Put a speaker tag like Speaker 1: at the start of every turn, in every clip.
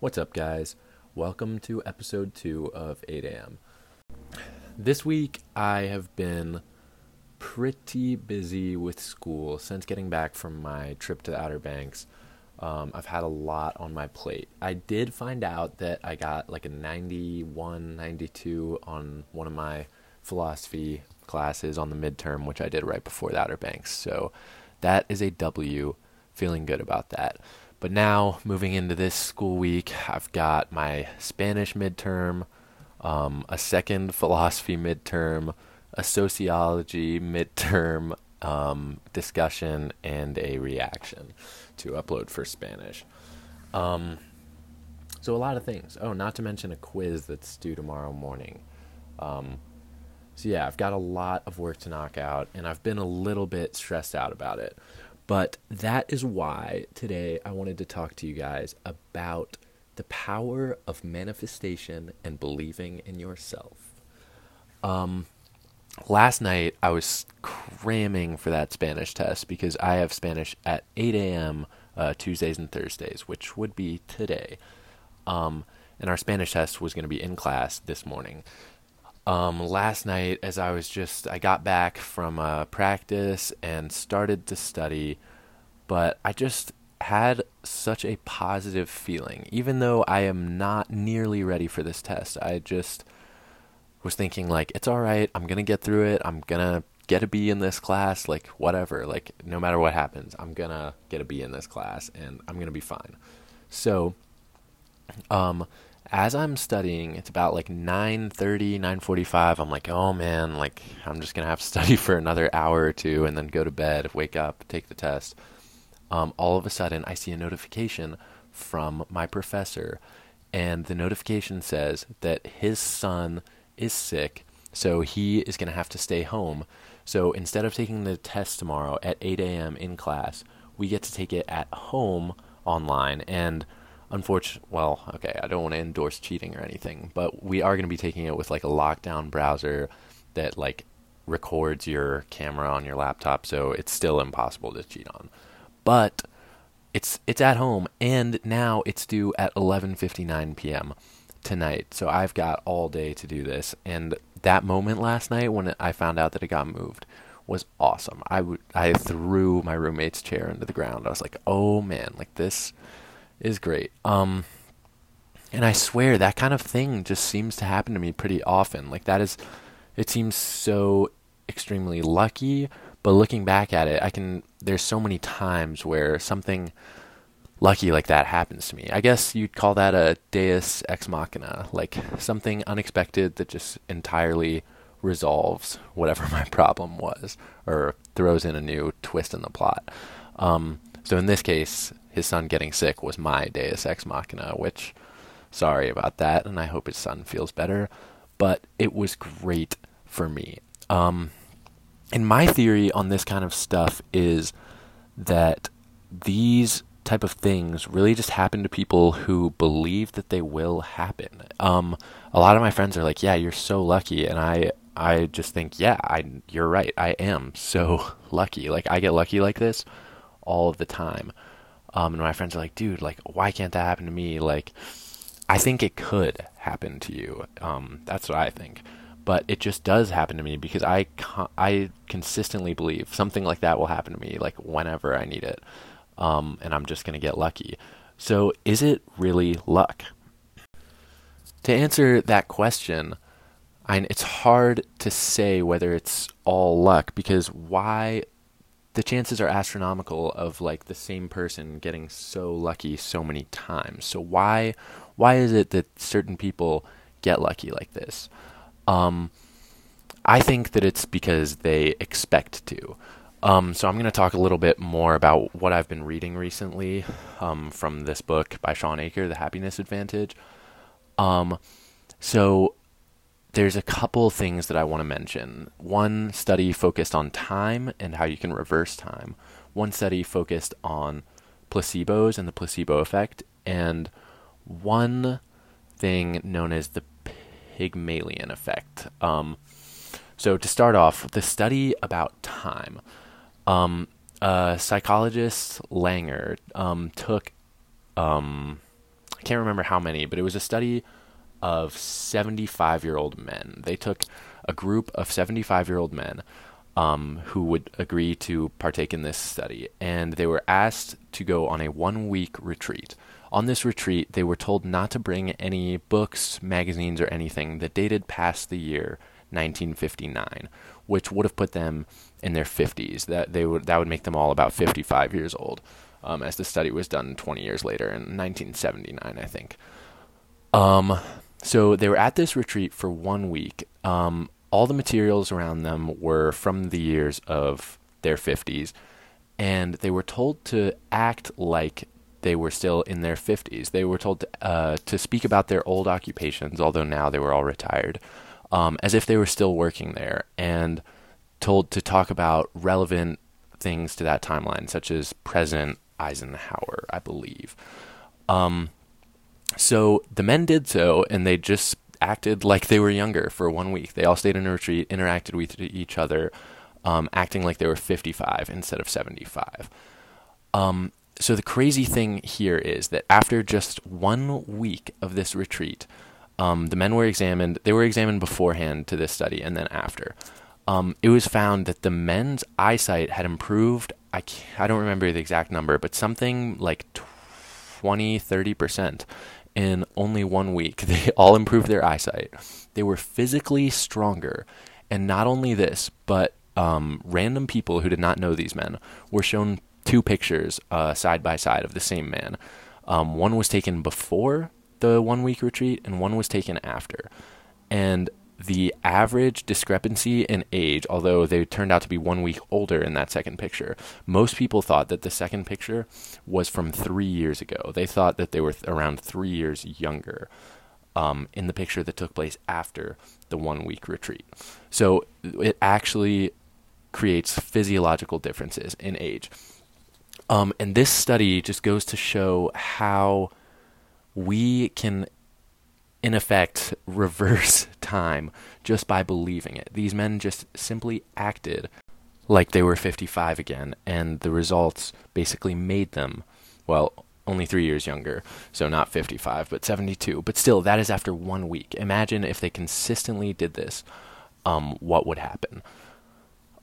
Speaker 1: What's up, guys? Welcome to episode two of 8 a.m. This week, I have been pretty busy with school since getting back from my trip to the Outer Banks. Um, I've had a lot on my plate. I did find out that I got like a 91, 92 on one of my philosophy classes on the midterm, which I did right before the Outer Banks. So that is a W. Feeling good about that. But now, moving into this school week, I've got my Spanish midterm, um, a second philosophy midterm, a sociology midterm um, discussion, and a reaction to upload for Spanish. Um, so, a lot of things. Oh, not to mention a quiz that's due tomorrow morning. Um, so, yeah, I've got a lot of work to knock out, and I've been a little bit stressed out about it. But that is why today I wanted to talk to you guys about the power of manifestation and believing in yourself. Um, last night I was cramming for that Spanish test because I have Spanish at 8 a.m. Uh, Tuesdays and Thursdays, which would be today. Um, and our Spanish test was going to be in class this morning. Um, last night, as I was just, I got back from uh, practice and started to study, but I just had such a positive feeling. Even though I am not nearly ready for this test, I just was thinking, like, it's all right. I'm to get through it. I'm to get a B in this class. Like, whatever. Like, no matter what happens, I'm to get a B in this class and I'm to be fine. So, um, as I'm studying, it's about like 9:30, 9:45. I'm like, "Oh man, like I'm just going to have to study for another hour or two and then go to bed, wake up, take the test." Um, all of a sudden, I see a notification from my professor, and the notification says that his son is sick, so he is going to have to stay home. So instead of taking the test tomorrow at 8 a.m. in class, we get to take it at home online. And unfortunately, well, okay, I don't want to endorse cheating or anything, but we are going to be taking it with like a lockdown browser that like records your camera on your laptop, so it's still impossible to cheat on. But it's it's at home and now it's due at 11:59 p.m. tonight. So I've got all day to do this and that moment last night when I found out that it got moved was awesome. I would I threw my roommate's chair into the ground. I was like, "Oh man, like this is great. Um, and I swear that kind of thing just seems to happen to me pretty often. Like that is, it seems so extremely lucky. But looking back at it, I can. There's so many times where something lucky like that happens to me. I guess you'd call that a deus ex machina, like something unexpected that just entirely resolves whatever my problem was or throws in a new twist in the plot. Um, so in this case, his son getting sick was my deus ex machina, which, sorry about that, and I hope his son feels better. But it was great for me. Um, and my theory on this kind of stuff is that these type of things really just happen to people who believe that they will happen. Um, a lot of my friends are like, "Yeah, you're so lucky," and I, I just think, "Yeah, I, you're right. I am so lucky. Like I get lucky like this all of the time." Um, and my friends are like, dude, like, why can't that happen to me? Like, I think it could happen to you. Um, that's what I think. But it just does happen to me because I, I consistently believe something like that will happen to me, like, whenever I need it. Um, and I'm just going to get lucky. So, is it really luck? To answer that question, I, it's hard to say whether it's all luck because why the chances are astronomical of like the same person getting so lucky so many times. So why why is it that certain people get lucky like this? Um, I think that it's because they expect to. Um, so I'm going to talk a little bit more about what I've been reading recently um, from this book by Shawn Achor, The Happiness Advantage. Um, so there's a couple things that I want to mention. One study focused on time and how you can reverse time. One study focused on placebos and the placebo effect, and one thing known as the Pygmalion effect. Um, so to start off, the study about time. Um, psychologist Langer um, took um, I can't remember how many, but it was a study of 75 year old men. They took a group of 75 year old men um, who would agree to partake in this study, and they were asked to go on a one week retreat. On this retreat, they were told not to bring any books, magazines, or anything that dated past the year 1959, which would have put them in their 50s. That they would that would make them all about 55 years old, um, as the study was done 20 years later in 1979, I think. Um, so they were at this retreat for one week. Um, all the materials around them were from the years of their 50s, and they were told to act like they were still in their 50s. They were told to, uh, to speak about their old occupations, although now they were all retired, um, as if they were still working there, and told to talk about relevant things to that timeline, such as President Eisenhower, I believe. Um, so the men did so, and they just acted like they were younger for one week. They all stayed in a retreat, interacted with each other, um, acting like they were 55 instead of 75. Um, so the crazy thing here is that after just one week of this retreat, um, the men were examined. They were examined beforehand to this study and then after. Um, it was found that the men's eyesight had improved. I, I don't remember the exact number, but something like 20, 30% in only one week. They all improved their eyesight. They were physically stronger. And not only this, but um, random people who did not know these men were shown two pictures uh, side by side of the same man. Um, one was taken before the one week retreat, and one was taken after. And the average discrepancy in age, although they turned out to be one week older in that second picture, most people thought that the second picture was from three years ago. They thought that they were th- around three years younger um, in the picture that took place after the one week retreat. So it actually creates physiological differences in age. Um, and this study just goes to show how we can in effect, reverse time just by believing it. These men just simply acted like they were 55 again, and the results basically made them, well, only three years younger, so not 55, but 72. But still, that is after one week. Imagine if they consistently did this, um, what would happen?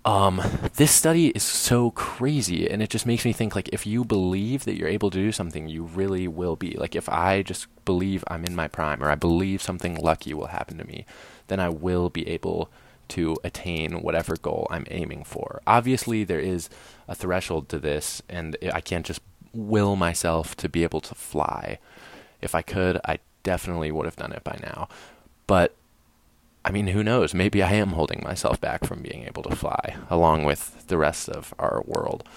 Speaker 1: Um, this study is so crazy, and it just makes me think like if you believe that you're able to do something, you really will be. Like if I just believe I'm in my prime, or I believe something lucky will happen to me, then I will be able to attain whatever goal I'm aiming for. Obviously, there is a threshold to this, and I can't just will myself to be able to fly. If I could, I definitely would have done it by now. But I mean, who knows? Maybe I am holding myself back from being able to fly, along with the rest of our world.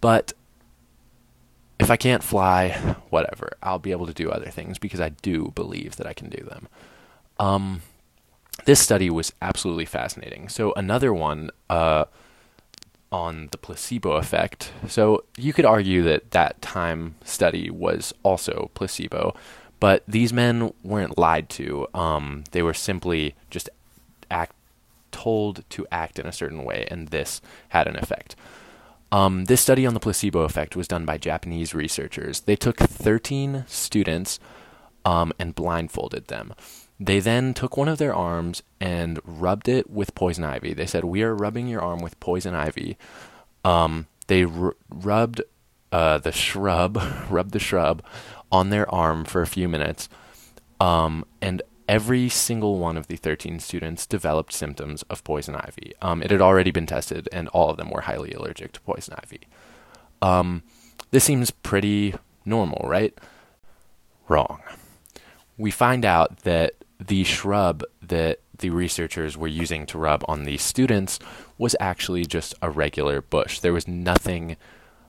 Speaker 1: But if I can't fly, whatever, I'll be able to do other things because I do believe that I can do them. Um, this study was absolutely fascinating. So another one uh, on the placebo effect. So you could argue that that time study was also placebo, but these men weren't lied to. Um, they were simply just act told to act in a certain way, and this had an effect. Um, this study on the placebo effect was done by Japanese researchers. They took 13 students um, and blindfolded them. They then took one of their arms and rubbed it with poison ivy. They said, "We are rubbing your arm with poison ivy." Um, they r- rubbed uh, the shrub, rubbed the shrub on their arm for a few minutes, um, and every single one of the 13 students developed symptoms of poison ivy. Um, it had already been tested, and all of them were highly allergic to poison ivy. Um, this seems pretty normal, right? Wrong. We find out that the shrub that the researchers were using to rub on these students was actually just a regular bush. There was nothing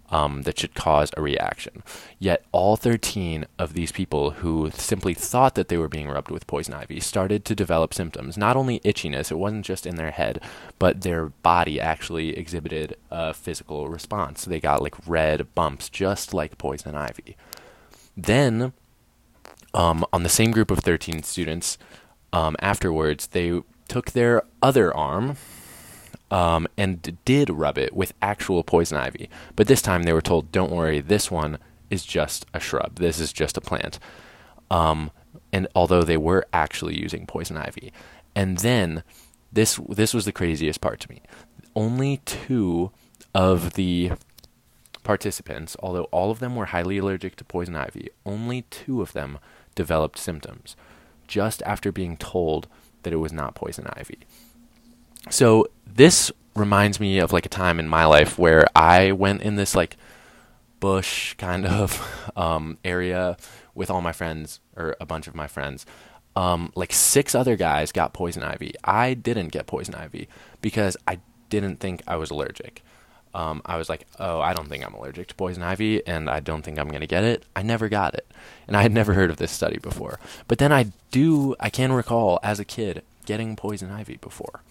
Speaker 1: um, that should cause a reaction. Yet all 13 of these people who simply thought that they were being rubbed with poison ivy started to develop symptoms. Not only itchiness, it wasn't just in their head, but their body actually exhibited a physical response. They got like red bumps, just like poison ivy. Then, um, on the same group of 13 students, um, afterwards, they took their other arm, um, and did rub it with actual poison ivy. But this time they were told, don't worry, this one is just a shrub. This is just a plant. Um, and although they were actually using poison ivy, and then this this was the craziest part to me. Only two of the participants, although all of them were highly allergic to poison ivy, only two of them developed symptoms just after being told that it was not poison ivy. So this reminds me of like a time in my life where I went in this like bush kind of um, area with all my friends or a bunch of my friends. Um, like six other guys got poison ivy. I didn't get poison ivy because I didn't think I was allergic. Um, I was like, oh, I don't think I'm allergic to poison ivy, and I don't think I'm going to get it. I never got it. And I had never heard of this study before. But then I do, I can recall as a kid getting poison ivy before.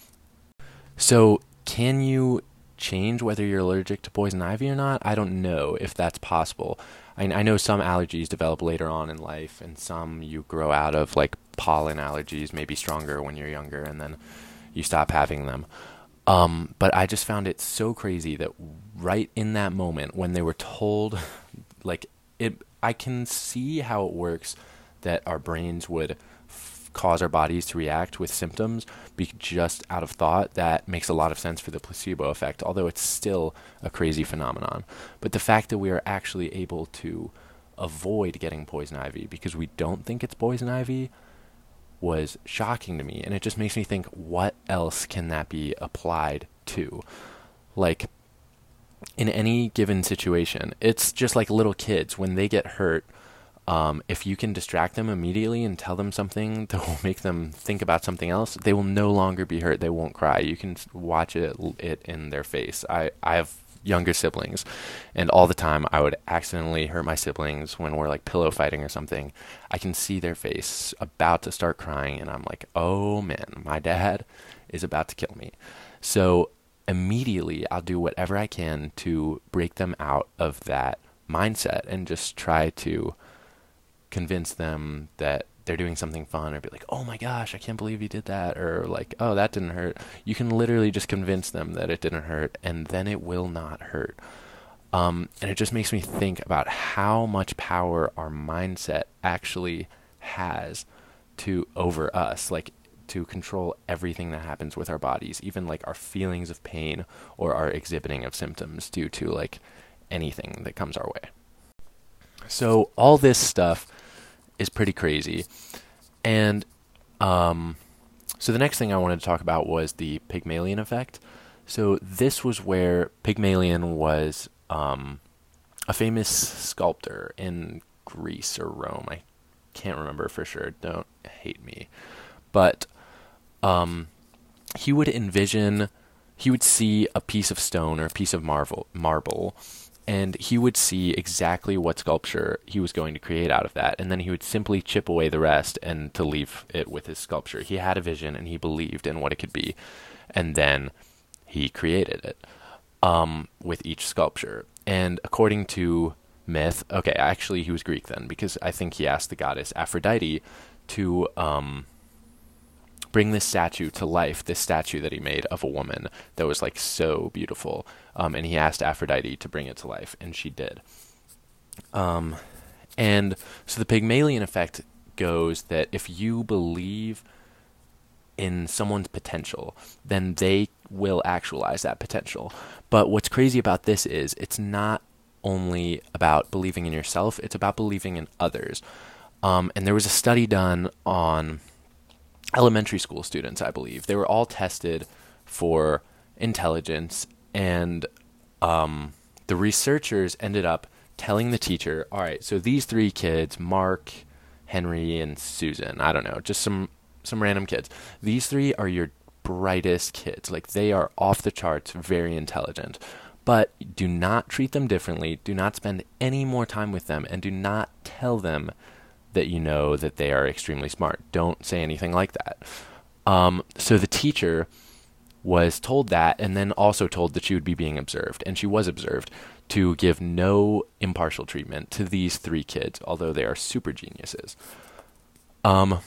Speaker 1: So, can you change whether you're allergic to poison ivy or not? I don't know if that's possible. I, I know some allergies develop later on in life, and some you grow out of, like pollen allergies, maybe stronger when you're younger, and then you stop having them. Um, but I just found it so crazy that right in that moment when they were told, like it, I can see how it works that our brains would cause our bodies to react with symptoms be just out of thought that makes a lot of sense for the placebo effect although it's still a crazy phenomenon. But the fact that we are actually able to avoid getting poison ivy because we don't think it's poison ivy was shocking to me. And it just makes me think what else can that be applied to? Like in any given situation it's just like little kids when they get hurt um, if you can distract them immediately and tell them something that will make them think about something else, they will no longer be hurt. They won't cry. You can watch it it in their face. I I have younger siblings, and all the time I would accidentally hurt my siblings when we're like pillow fighting or something. I can see their face about to start crying, and I'm like, oh man, my dad is about to kill me. So immediately I'll do whatever I can to break them out of that mindset and just try to convince them that they're doing something fun or be like, oh my gosh, I can't believe you did that. Or like, oh, that didn't hurt. You can literally just convince them that it didn't hurt and then it will not hurt. Um, and it just makes me think about how much power our mindset actually has to over us, like to control everything that happens with our bodies, even like our feelings of pain or our exhibiting of symptoms due to like anything that comes our way. So all this stuff is pretty crazy. And um, so the next thing I wanted to talk about was the Pygmalion effect. So this was where Pygmalion was um, a famous sculptor in Greece or Rome. I can't remember for sure. Don't hate me. But um, he would envision, he would see a piece of stone or a piece of marble, marble and he would see exactly what sculpture he was going to create out of that. And then he would simply chip away the rest and to leave it with his sculpture. He had a vision and he believed in what it could be and then he created it um, with each sculpture. And according to myth okay actually he was greek then because i think he asked the goddess aphrodite to um, bring this statue to life, this statue that he made of a woman that was like so beautiful. Um, and he asked Aphrodite to bring it to life, and she did. Um, and so the Pygmalion effect goes that if you believe in someone's potential, then they will actualize that potential. But what's crazy about this is it's not only about believing in yourself, it's about believing in others. Um, and there was a study done on elementary school students, I believe. They were all tested for intelligence, and um, the researchers ended up telling the teacher, "All right, so these three kids, Mark, Henry, and Susan. I don't know, just some some random kids. These three are your brightest kids. Like they are off the charts, very intelligent." But do not treat them differently. Do not spend any more time with them, and do not tell them that you know that they are extremely smart. Don't say anything like that. Um, so the teacher was told that, and then also told that she would be being observed, and she was observed to give no impartial treatment to these three kids, although they are super geniuses. Um,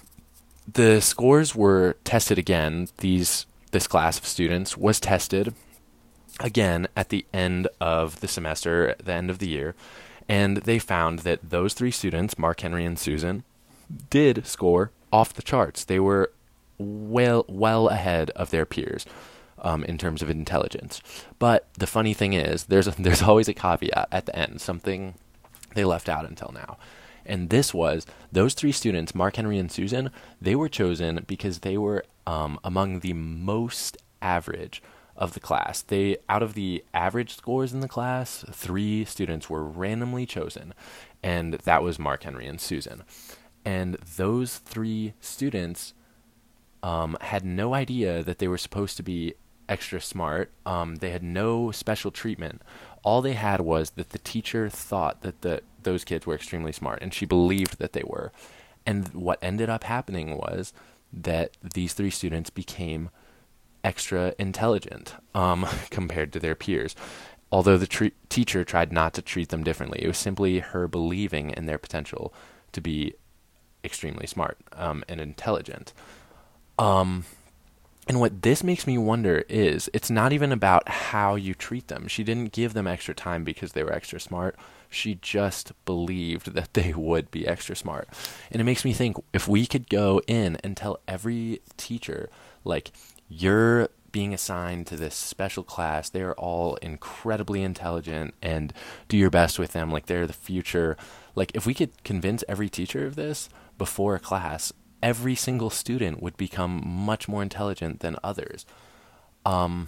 Speaker 1: the scores were tested again. These this class of students was tested again at the end of the semester, the end of the year, and they found that those three students, Mark, Henry, and Susan, did score off the charts. They were well well ahead of their peers um, in terms of intelligence. But the funny thing is, there's a, there's always a caveat at the end, something they left out until now. And this was those three students, Mark Henry and Susan, they were chosen because they were um, among the most average of the class. They out of the average scores in the class, three students were randomly chosen, and that was Mark Henry and Susan. And those three students um, had no idea that they were supposed to be extra smart. Um, they had no special treatment. All they had was that the teacher thought that the those kids were extremely smart, and she believed that they were. And what ended up happening was that these three students became extra intelligent um, compared to their peers. Although the teacher tried not to treat them differently, it was simply her believing in their potential to be extremely smart um, and intelligent. Um, and what this makes me wonder is it's not even about how you treat them. She didn't give them extra time because they were extra smart. She just believed that they would be extra smart. And it makes me think if we could go in and tell every teacher, like, you're being assigned to this special class, they're all incredibly intelligent and do your best with them, like, they're the future. Like, if we could convince every teacher of this before a class, every single student would become much more intelligent than others. Um,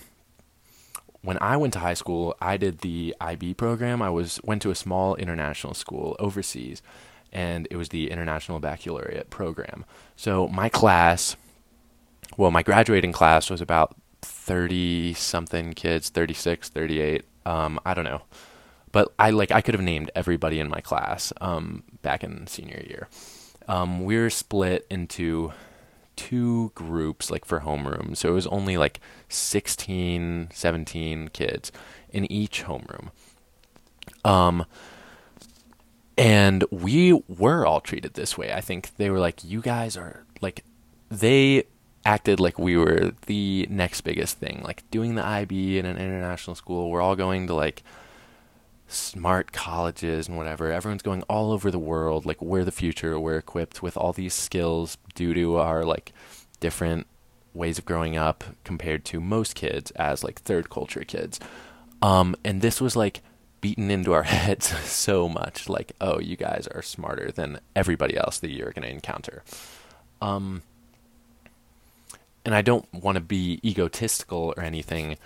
Speaker 1: when I went to high school, I did the IB program. I was went to a small international school overseas, and it was the International Baccalaureate program. So my class, well, my graduating class was about 30 something kids, 36, 38. Um, I don't know. But I like I could have named everybody in my class um, back in senior year um, we were split into two groups like for homeroom. So it was only like 16, 17 kids in each homeroom. Um, and we were all treated this way. I think they were like, you guys are like, they acted like we were the next biggest thing. Like doing the IB in an international school, we're all going to like smart colleges and whatever. Everyone's going all over the world. Like we're the future. We're equipped with all these skills due to our like different ways of growing up compared to most kids as like third culture kids. Um, and this was like beaten into our heads so much. Like, oh, you guys are smarter than everybody else that you're going to encounter. Um, and I don't want to be egotistical or anything,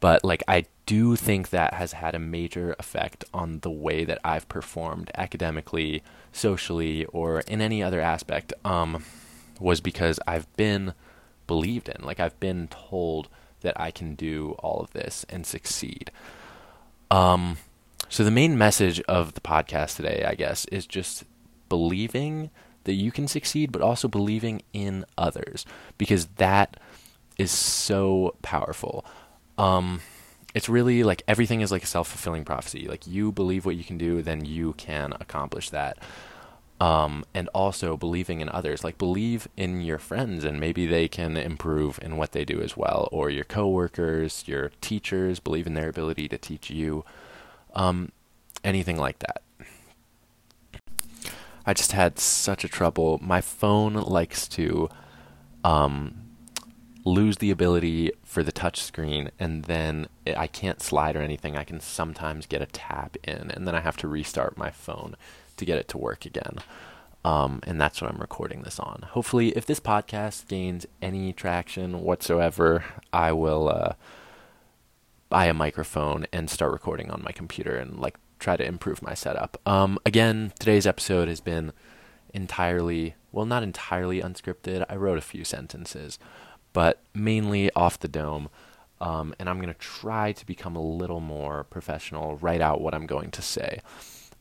Speaker 1: but like I do think that has had a major effect on the way that I've performed academically, socially, or in any other aspect. Um, was because I've been believed in, like I've been told that I can do all of this and succeed. Um, so the main message of the podcast today, I guess, is just believing that you can succeed, but also believing in others because that is so powerful. Um, it's really like everything is like a self fulfilling prophecy. Like you believe what you can do, then you can accomplish that. Um, and also believing in others, like believe in your friends, and maybe they can improve in what they do as well, or your coworkers, your teachers, believe in their ability to teach you, um, anything like that. I just had such a trouble. My phone likes to um, lose the ability for the touch screen and then I can't slide or anything. I can sometimes get a tap in and then I have to restart my phone to get it to work again. Um, and that's what I'm recording this on. Hopefully, if this podcast gains any traction whatsoever, I will uh, buy a microphone and start recording on my computer and like try to improve my setup. Um, again, today's episode has been entirely, well, not entirely unscripted. I wrote a few sentences but mainly off the dome. Um, and I'm going to try to become a little more professional, write out what I'm going to say.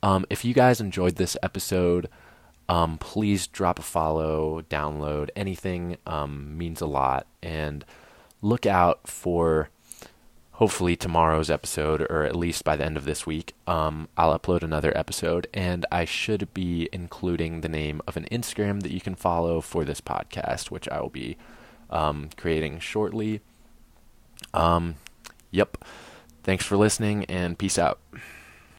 Speaker 1: Um, if you guys enjoyed this episode, um, please drop a follow, download, anything um, means a lot. And look out for hopefully tomorrow's episode, or at least by the end of this week. Um, I'll upload another episode, and I should be including the name of an Instagram that you can follow for this podcast, which I will be um, creating shortly. Um, yep. Thanks for listening and peace out.